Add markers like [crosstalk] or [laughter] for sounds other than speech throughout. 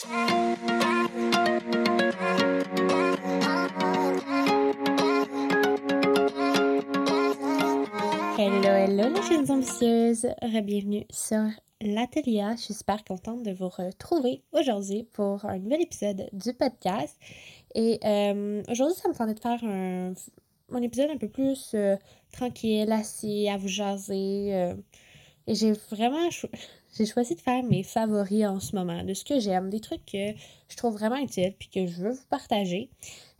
Hello, hello les jeunes ambitieuses, bienvenue sur l'atelier. Je suis super contente de vous retrouver aujourd'hui pour un nouvel épisode du podcast. Et euh, aujourd'hui, ça me tentait de faire un, épisode un peu plus euh, tranquille, assis, à vous jaser. Euh. et j'ai vraiment j'ai choisi de faire mes favoris en ce moment, de ce que j'aime, des trucs que je trouve vraiment utiles puis que je veux vous partager.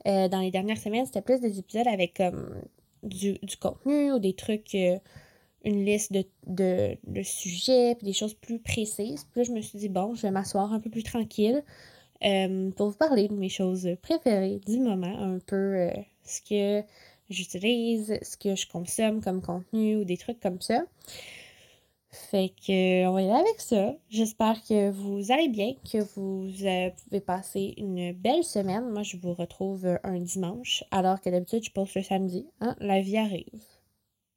dans les dernières semaines, c'était plus des épisodes avec comme du, contenu ou des trucs, une liste de, de, sujets, puis des choses plus précises. Puis là, je me suis dit, bon, je vais m'asseoir un peu plus tranquille pour vous parler de mes choses préférées du moment, un peu ce que j'utilise, ce que je consomme comme contenu ou des trucs comme ça. Fait que on va y aller avec ça. J'espère que vous allez bien, que vous pouvez passer une belle semaine. Moi, je vous retrouve un dimanche, alors que d'habitude, je poste le samedi. Hein? La vie arrive.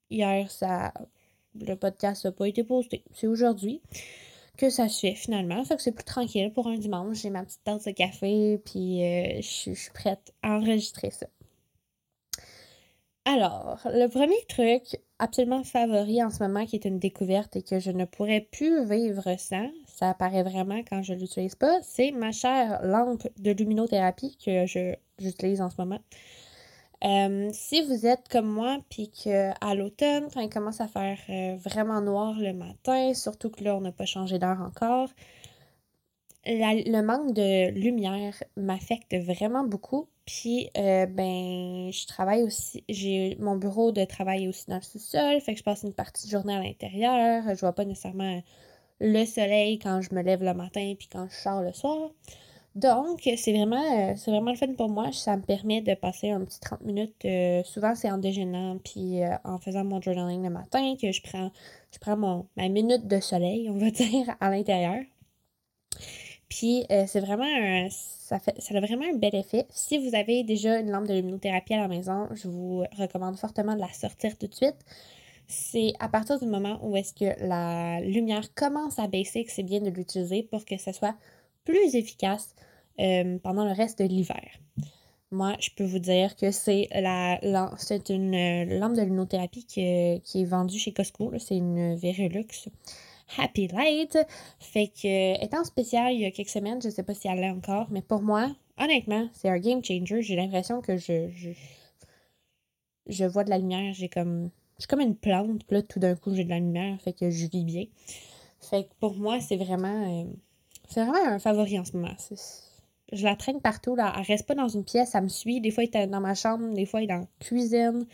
Hier, ça le podcast n'a pas été posté. C'est aujourd'hui que ça se fait finalement. Fait que c'est plus tranquille pour un dimanche. J'ai ma petite tasse de café, puis euh, je suis prête à enregistrer ça. Alors, le premier truc absolument favori en ce moment qui est une découverte et que je ne pourrais plus vivre sans, ça apparaît vraiment quand je l'utilise pas, c'est ma chère lampe de luminothérapie que j'utilise en ce moment. Euh, si vous êtes comme moi, puis qu'à l'automne, quand il commence à faire euh, vraiment noir le matin, surtout que là, on n'a pas changé d'heure encore, le manque de lumière m'affecte vraiment beaucoup. Puis, euh, ben, je travaille aussi, j'ai mon bureau de travail aussi dans le sous-sol, fait que je passe une partie de journée à l'intérieur. Je vois pas nécessairement le soleil quand je me lève le matin puis quand je sors le soir. Donc, c'est vraiment, euh, le fun pour moi. Ça me permet de passer un petit 30 minutes. Euh, souvent, c'est en déjeunant puis en faisant mon journaling le matin que je prends, je prends mon, ma minute de soleil, on va [laughs] dire, à l'intérieur. Puis euh, c'est vraiment un, ça fait ça a vraiment un bel effet. Si vous avez déjà une lampe de luminothérapie à la maison, je vous recommande fortement de la sortir tout de suite. C'est à partir du moment où est-ce que la lumière commence à baisser que c'est bien de l'utiliser pour que ce soit plus efficace euh, pendant le reste de l'hiver. Moi, je peux vous dire que c'est la, c'est une euh, lampe de luminothérapie qui, qui est vendue chez Costco. C'est une Verulux. Happy Light. Fait que, étant spécial il y a quelques semaines, je sais pas si elle l'est encore, mais pour moi, honnêtement, c'est un game changer. J'ai l'impression que je, je, vois de la lumière. J'ai comme. Je suis comme une plante, puis là, tout d'un coup, j'ai de la lumière, fait que je vis bien. Fait que pour moi, c'est vraiment. Euh, c'est vraiment un favori en ce moment. Je la traîne partout, là. Elle reste pas dans une pièce, elle me suit. Des fois, elle est dans ma chambre, des fois, elle est dans la cuisine.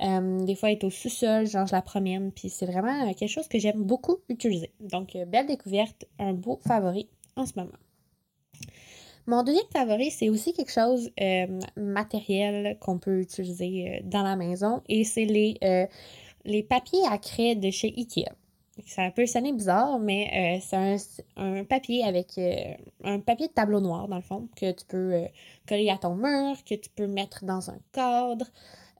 Euh, des fois, elle est au sous-sol, genre je la promène, puis c'est vraiment euh, quelque chose que j'aime beaucoup utiliser. Donc, euh, belle découverte, un beau favori en ce moment. Mon deuxième favori, c'est aussi quelque chose matériel qu'on peut utiliser dans la maison et c'est les, les papiers à craie de chez Ikea. Ça peut sonner bizarre, mais c'est un, un, papier avec un papier de tableau noir, dans le fond, que tu peux coller à ton mur, que tu peux mettre dans un cadre.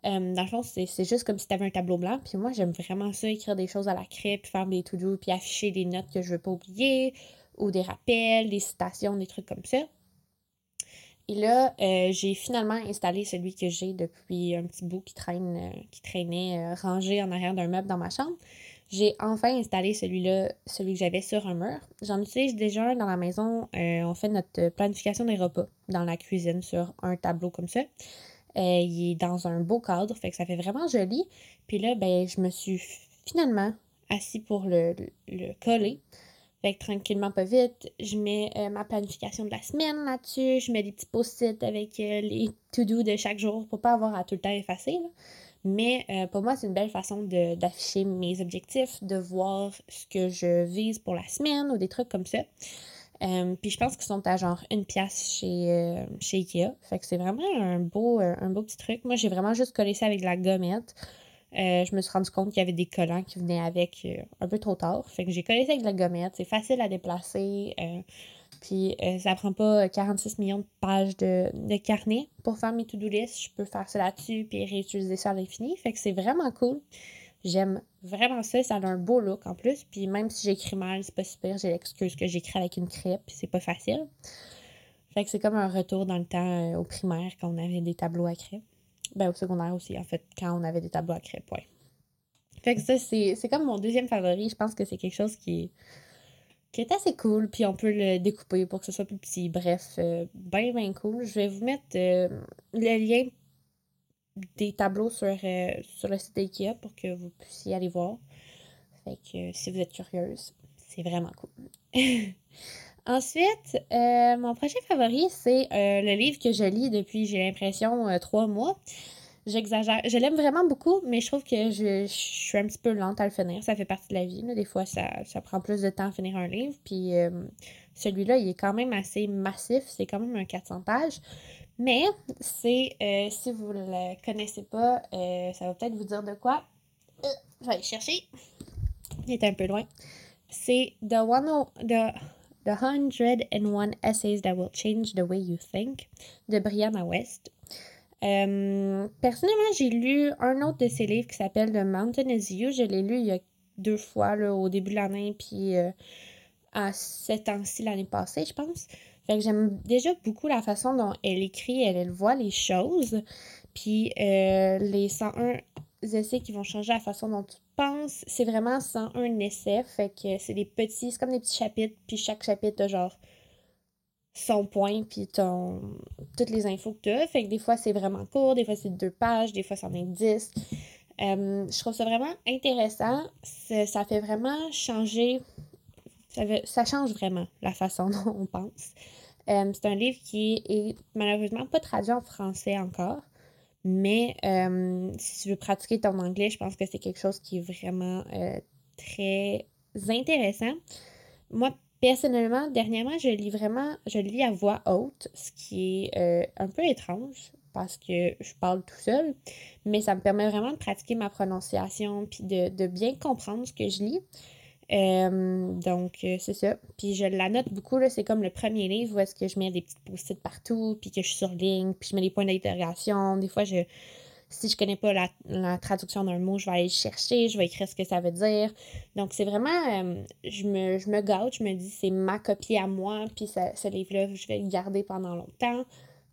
Euh, dans le fond, c'est juste comme si tu avais un tableau blanc. Puis moi, j'aime vraiment ça, écrire des choses à la craie, puis faire des to-do, puis afficher des notes que je veux pas oublier, ou des rappels, des citations, des trucs comme ça. Et là, euh, j'ai finalement installé celui que j'ai depuis un petit bout qui traîne, euh, qui traînait rangé en arrière d'un meuble dans ma chambre. J'ai enfin installé celui-là, celui que j'avais sur un mur. J'en utilise déjà un dans la maison. on fait notre planification des repas dans la cuisine sur un tableau comme ça. Euh, il est dans un beau cadre, fait que ça fait vraiment joli. Puis là, ben, je me suis finalement assis pour le, coller. Fait que tranquillement, pas vite, je mets euh, ma planification de la semaine là-dessus. Je mets des petits post-it avec euh, les to-do de chaque jour pour pas avoir à tout le temps effacer. Mais pour moi, c'est une belle façon d'afficher mes objectifs, de voir ce que je vise pour la semaine ou des trucs comme ça. Euh, puis je pense qu'ils sont à genre une pièce chez, euh, chez Ikea. Fait que c'est vraiment un beau, euh, un beau petit truc. Moi, j'ai vraiment juste collé ça avec de la gommette. je me suis rendu compte qu'il y avait des collants qui venaient avec un peu trop tard. Fait que j'ai collé ça avec de la gommette. C'est facile à déplacer. puis ça prend pas 46 millions de pages de, de carnet pour faire mes to-do list. Je peux faire ça là-dessus puis réutiliser ça à l'infini. Fait que c'est vraiment cool. J'aime vraiment ça. Ça a un beau look en plus. Puis même si j'écris mal, c'est pas super. J'ai l'excuse que j'écris avec une crêpe, c'est pas facile. Fait que c'est comme un retour dans le temps euh, au primaire quand on avait des tableaux à crêpe. Ben, au secondaire aussi, en fait, quand on avait des tableaux à crêpe, ouais. Fait que ça, c'est comme mon deuxième favori. Je pense que c'est quelque chose qui, qui est assez cool. Puis on peut le découper pour que ce soit plus petit. Bref, euh, bien, bien cool. Je vais vous mettre euh, le lien des tableaux sur, euh, sur le site d'IKEA pour que vous puissiez aller voir. Fait que si vous êtes curieuse, c'est vraiment cool. [laughs] Ensuite, mon prochain favori, c'est le livre que je lis depuis, j'ai l'impression, trois mois. J'exagère. Je l'aime vraiment beaucoup, mais je trouve que je, suis un petit peu lente à le finir. Ça fait partie de la vie. Des fois, ça, prend plus de temps à finir un livre. Puis euh, celui-là, il est quand même assez massif. C'est quand même un 400 pages. Mais c'est, euh, si vous ne le connaissez pas, euh, ça va peut-être vous dire de quoi. je vais aller chercher. Il est un peu loin. C'est The, one the, the 101 Essays That Will Change the Way You Think de Brianna West. Euh, personnellement, j'ai lu un autre de ses livres qui s'appelle The Mountain is You. Je l'ai lu il y a deux fois au début de l'année, puis euh, à sept temps-ci l'année passée, je pense. Fait que j'aime déjà beaucoup la façon dont elle écrit, elle, elle voit les choses. Puis euh, les 101 essais qui vont changer la façon dont tu penses, c'est vraiment 101 essais. Fait que c'est des petits, c'est comme des petits chapitres, puis chaque chapitre a genre son point puis ton toutes les infos que tu as. Fait que des fois, c'est vraiment court, des fois, c'est deux pages, des fois, c'en est dix. Euh, je trouve ça vraiment intéressant. Ça fait vraiment changer. Ça, change vraiment la façon [laughs] dont on pense. Euh, c'est un livre qui est malheureusement pas traduit en français encore. Mais euh, si tu veux pratiquer ton anglais, je pense que c'est quelque chose qui est vraiment très intéressant. Moi, Personnellement, dernièrement, je lis vraiment, je lis à voix haute, ce qui est euh, un peu étrange parce que je parle tout seul, mais ça me permet vraiment de pratiquer ma prononciation puis de, bien comprendre ce que je lis. Donc, euh, c'est ça. Puis je la note beaucoup, c'est comme le premier livre où est-ce que je mets des petites post-it partout, puis que je suis sur ligne, puis je mets des points d'interrogation. Des fois, je, si je connais pas la, traduction d'un mot, je vais aller chercher, je vais écrire ce que ça veut dire. Donc, c'est vraiment, je, me, je me gâte, je me dis, c'est ma copie à moi, puis ce livre-là, je vais le garder pendant longtemps.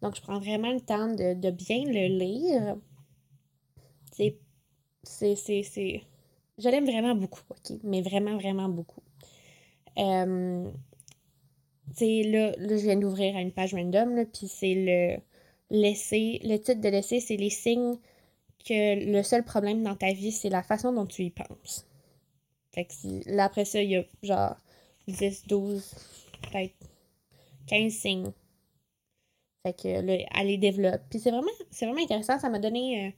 Donc, je prends vraiment le temps de, bien le lire. C'est, c'est, c'est, Je l'aime vraiment beaucoup, OK? Mais vraiment, vraiment beaucoup. Euh, là, là, je viens d'ouvrir une page random, puis c'est le l'essai, le titre de l'essai, c'est les signes que le seul problème dans ta vie, c'est la façon dont tu y penses. Fait que là, après ça, il y a genre 10, 12, peut-être 15 signes. Fait que là, elle les développe. Puis c'est vraiment, c'est vraiment intéressant. Ça m'a donné. Euh,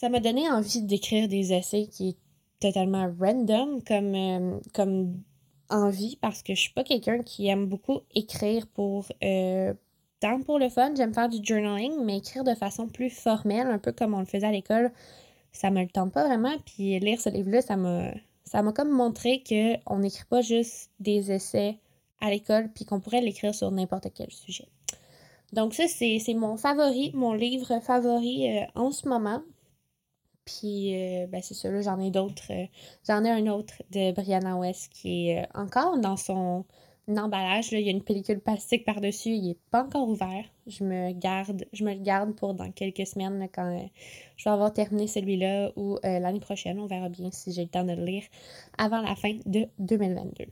ça m'a donné envie d'écrire des essais qui est totalement random comme, euh, comme envie parce que je suis pas quelqu'un qui aime beaucoup écrire pour, euh, tant pour le fun, j'aime faire du journaling, mais écrire de façon plus formelle, un peu comme on le faisait à l'école, ça me le tente pas vraiment. Puis lire ce livre-là, ça m'a, ça m'a comme montré qu'on n'écrit pas juste des essais à l'école, puis qu'on pourrait l'écrire sur n'importe quel sujet. Donc ça, c'est, mon favori, mon livre favori euh, en ce moment. Puis, euh, ben c'est ça, là, j'en ai d'autres. Euh, j'en ai un autre de Brianna West qui est encore dans son emballage. Là. Il y a une pellicule plastique par-dessus. Il n'est pas encore ouvert. Je me garde, je me le garde pour dans quelques semaines quand euh, je vais avoir terminé celui-là ou euh, l'année prochaine. On verra bien si j'ai le temps de le lire avant la fin de 2022.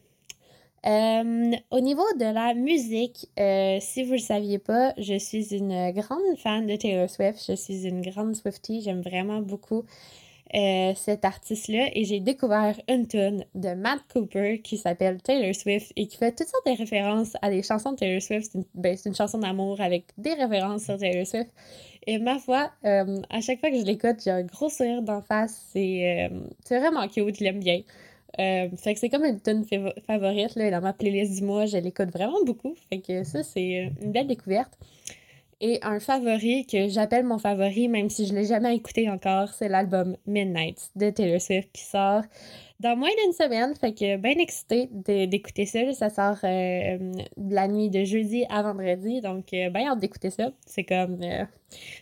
Euh, au niveau de la musique, si vous ne le saviez pas, je suis une grande fan de Taylor Swift. Je suis une grande Swiftie. J'aime vraiment beaucoup euh, cet artiste-là et j'ai découvert une tune de Matt Cooper qui s'appelle Taylor Swift et qui fait toutes sortes de références à des chansons de Taylor Swift. C'est une, ben, une, chanson d'amour avec des références sur Taylor Swift. Et ma foi, euh, à chaque fois que je l'écoute, j'ai un gros sourire d'en face. C'est euh, vraiment cute, je l'aime bien. Fait que c'est comme une tune favorite là, dans ma playlist du mois. Je l'écoute vraiment beaucoup. Fait que ça, c'est une belle découverte. Et un favori que j'appelle mon favori, même si je ne l'ai jamais écouté encore, c'est l'album Midnight de Taylor Swift qui sort dans moins d'une semaine. Fait que bien excité d'écouter ça. Ça sort euh, de la nuit de jeudi à vendredi. Donc, euh, bien hâte d'écouter ça. C'est comme euh,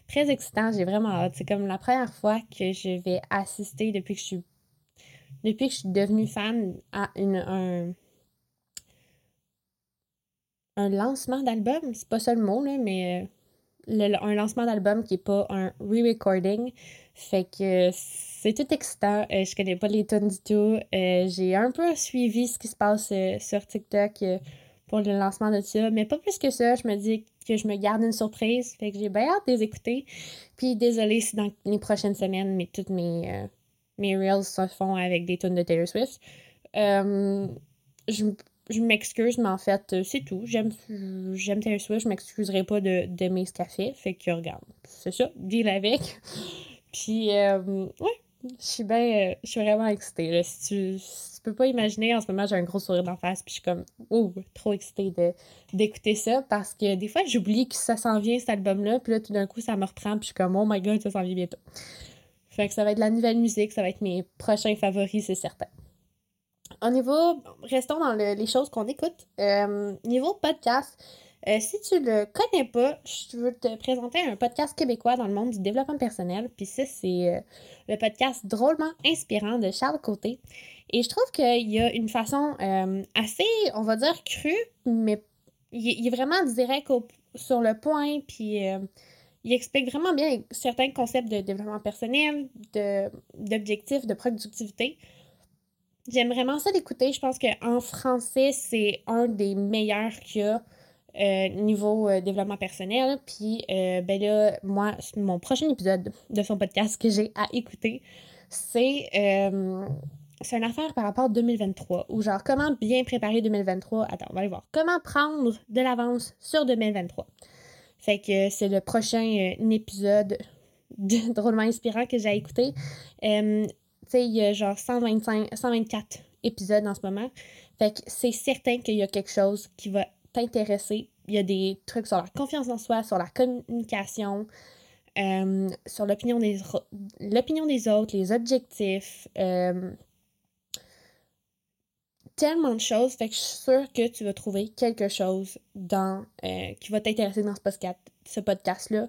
très excitant. J'ai vraiment hâte. C'est comme la première fois que je vais assister depuis que je suis depuis que je suis devenue fan à une, un, un lancement d'album, c'est pas ça le mot, là, mais euh, un lancement d'album qui est pas un re-recording. Fait que c'est tout excitant. Euh, je connais pas les tonnes du tout. Euh, j'ai un peu suivi ce qui se passe sur TikTok pour le lancement de ça, mais pas plus que ça. Je me dis que je me garde une surprise. Fait que j'ai bien hâte de les écouter. Puis désolé si dans les prochaines semaines, mais toutes mes, mes reels se font avec des tonnes de Taylor Swift. je je m'excuse, mais en fait, euh, c'est tout. J'aime, j'aime Taylor Swift, je m'excuserai pas de, d'aimer ce café. Fait que, regarde, c'est ça, deal avec. [laughs] Puis, euh, ouais, je suis bien, euh, je suis vraiment excitée. Si, tu, tu peux pas imaginer, en ce moment, j'ai un gros sourire d'en face, puis je suis comme, oh, trop excitée de, d'écouter ça, parce que des fois, j'oublie que ça s'en vient, cet album-là, puis là, tout d'un coup, ça me reprend, puis je suis comme, oh my god, ça s'en vient bientôt. Fait que ça va être la nouvelle musique, ça va être mes prochains favoris, c'est certain. Au niveau, restons dans les choses qu'on écoute. Euh, niveau podcast, euh, si tu le connais pas, je veux te présenter un podcast québécois dans le monde du développement personnel. Puis ça, c'est euh, le podcast Drôlement inspirant de Charles Côté. Et je trouve qu'il y a une façon assez, on va dire, crue, mais il, est vraiment direct sur le point. Puis il explique vraiment bien certains concepts de développement personnel, d'objectifs, de productivité. J'aime vraiment ça d'écouter. Je pense qu'en français, c'est un des meilleurs qu'il y a euh, niveau euh, développement personnel. Puis, euh, ben là, moi, mon prochain épisode de son podcast que j'ai à écouter, c'est c'est une affaire par rapport à 2023. Ou genre, comment bien préparer 2023. Attends, on va aller voir. Comment prendre de l'avance sur 2023. Fait que c'est le prochain épisode [laughs] de drôlement inspirant que j'ai à écouter. Tu sais, il y a genre 125, 124 épisodes en ce moment. Fait que c'est certain qu'il y a quelque chose qui va t'intéresser. Il y a des trucs sur la confiance en soi, sur la communication, euh, sur l'opinion des, autres, les objectifs. Euh, tellement de choses. Fait que je suis sûre que tu vas trouver quelque chose dans euh, qui va t'intéresser dans ce podcast-là.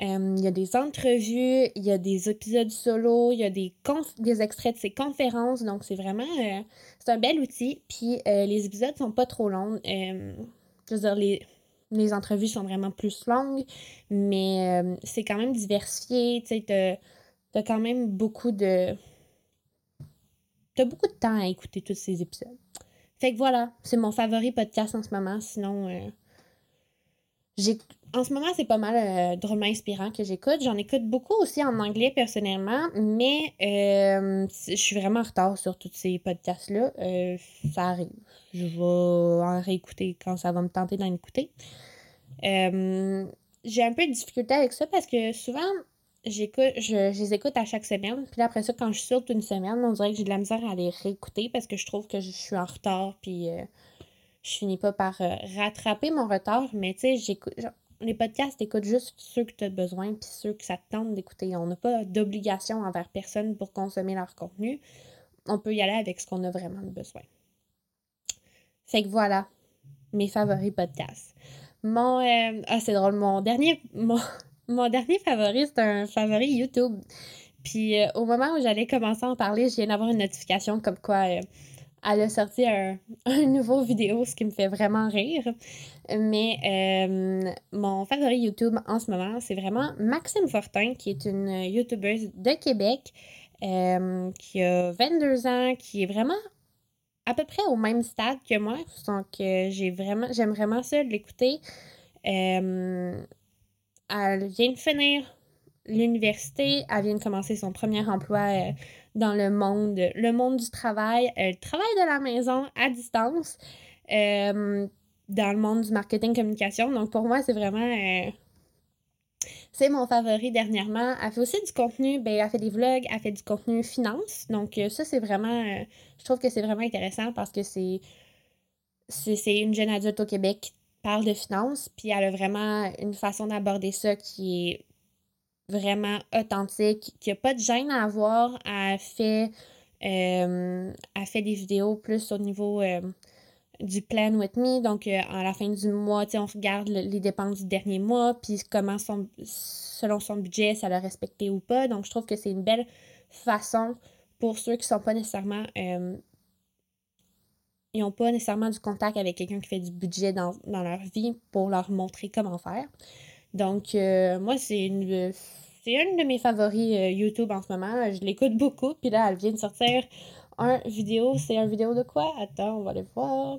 Euh, il y a des entrevues, il y a des épisodes solo, il y a des, des extraits de ses conférences. Donc, c'est vraiment... Euh, c'est un bel outil. Puis, les épisodes sont pas trop longs. je veux dire, les, les entrevues sont vraiment plus longues, mais c'est quand même diversifié. Tu sais, t'as quand même beaucoup de... Beaucoup de temps à écouter tous ces épisodes. Fait que voilà, c'est mon favori podcast en ce moment. Sinon, j'ai en ce moment, c'est pas mal euh, drôlement inspirant que j'écoute. J'en écoute beaucoup aussi en anglais personnellement, mais euh, je suis vraiment en retard sur tous ces podcasts-là. Euh, ça arrive. Je vais en réécouter quand ça va me tenter d'en écouter. j'ai un peu de difficulté avec ça parce que souvent, j'écoute, je, les écoute à chaque semaine. Puis après ça, quand je saute une semaine, on dirait que j'ai de la misère à les réécouter parce que je trouve que je suis en retard. Puis je finis pas par rattraper mon retard. Mais tu sais, j'écoute les podcasts, écoute juste ceux que tu as besoin puis ceux que ça te d'écouter. On n'a pas d'obligation envers personne pour consommer leur contenu. On peut y aller avec ce qu'on a vraiment besoin. Fait que voilà, mes favoris podcasts. Mon. Euh, ah, c'est drôle, mon dernier. Dernier favori, c'est un favori YouTube. Puis euh, au moment où j'allais commencer à en parler, je viens d'avoir une notification comme quoi. Euh, elle a sorti un, [laughs] un, nouveau vidéo, ce qui me fait vraiment rire. Mais euh, mon favori YouTube en ce moment, c'est vraiment Maxime Fortin, qui est une YouTubeuse de Québec, qui a 22 ans, qui est vraiment à peu près au même stade que moi. Donc, j'ai vraiment, j'aime vraiment ça de l'écouter. Elle vient de finir l'université, elle vient de commencer son premier emploi dans le monde, le monde du travail. Elle travaille de la maison à distance dans le monde du marketing communication. Donc pour moi, c'est vraiment euh, c'est mon favori dernièrement. Elle fait aussi du contenu, ben elle fait des vlogs, elle fait du contenu finance. Donc euh, ça c'est vraiment euh, je trouve que c'est vraiment intéressant parce que c'est c'est une jeune adulte au Québec parle de finance, puis elle a vraiment une façon d'aborder ça qui est vraiment authentique, qui a pas de gêne à avoir. Elle fait, elle fait des vidéos plus au niveau du plan with me. Donc, euh, à la fin du mois, on regarde les dépenses du dernier mois, puis comment, son, selon son budget, ça l'a respecté ou pas. Donc, je trouve que c'est une belle façon pour ceux qui sont pas nécessairement euh, ils n'ont pas nécessairement du contact avec quelqu'un qui fait du budget dans, leur vie pour leur montrer comment faire. Donc, euh, moi, c'est une, une de mes favoris euh, YouTube en ce moment. Je l'écoute beaucoup. Puis là, elle vient de sortir un vidéo. C'est un vidéo de quoi? Attends, on va aller voir.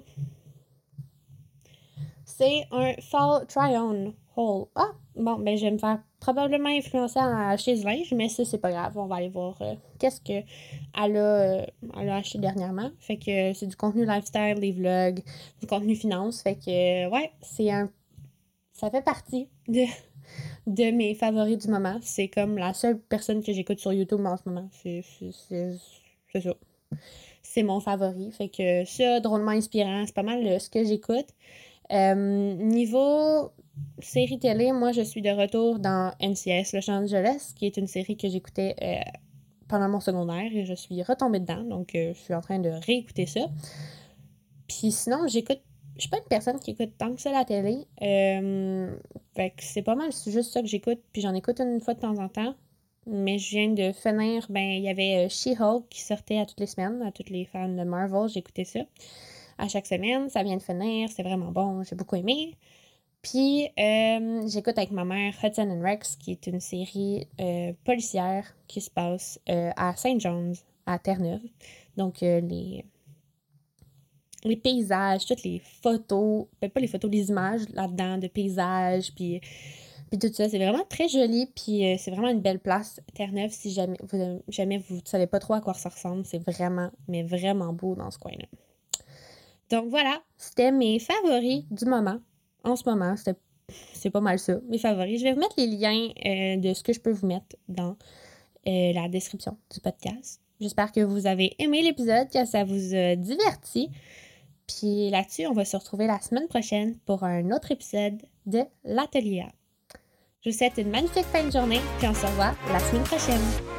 C'est un Fall Try-On Haul. Ah, bon, ben je vais me faire probablement influencer à acheter du linge, mais ça, c'est pas grave. On va aller voir euh, qu'est-ce qu'elle a, euh, a acheté dernièrement. Fait que c'est du contenu lifestyle, des vlogs, du contenu finance. Fait que, ouais, c'est un. Ça fait partie de, de mes favoris du moment. C'est comme la seule personne que j'écoute sur YouTube en ce moment. C'est ça. C'est mon favori. Fait que ça, drôlement inspirant, c'est pas mal euh, ce que j'écoute. niveau série télé, moi, je suis de retour dans NCS Los Angeles, qui est une série que j'écoutais euh, pendant mon secondaire et je suis retombée dedans, donc euh, je suis en train de réécouter ça. Puis sinon, j'écoute. Je suis pas une personne qui écoute tant que ça la télé. Euh, fait que c'est pas mal, c'est juste ça que j'écoute, puis j'en écoute une fois de temps en temps. Mais je viens de finir, ben, il y avait She-Hulk qui sortait à toutes les semaines, à toutes les fans de Marvel, j'écoutais ça. À chaque semaine, ça vient de finir, c'est vraiment bon, j'ai beaucoup aimé. Puis, euh, j'écoute avec ma mère Hudson and Rex, qui est une série euh, policière qui se passe euh, à Saint John's, à Terre-Neuve. Donc, les, les paysages, toutes les photos, ben, pas les photos, les images là-dedans de paysages, puis, puis tout ça. C'est vraiment très joli, puis c'est vraiment une belle place. Terre-Neuve, si jamais vous, jamais vous ne savez pas trop à quoi ça ressemble, c'est vraiment, mais vraiment beau dans ce coin-là. Donc voilà, c'était mes favoris du moment en ce moment, c'est pas mal ça, mes favoris. Je vais vous mettre les liens euh, de ce que je peux vous mettre dans euh, la description du podcast. J'espère que vous avez aimé l'épisode, que ça vous a diverti. Puis là-dessus, on va se retrouver la semaine prochaine pour un autre épisode de l'Atelier. Je vous souhaite une magnifique fin de journée, puis on se revoit la semaine prochaine.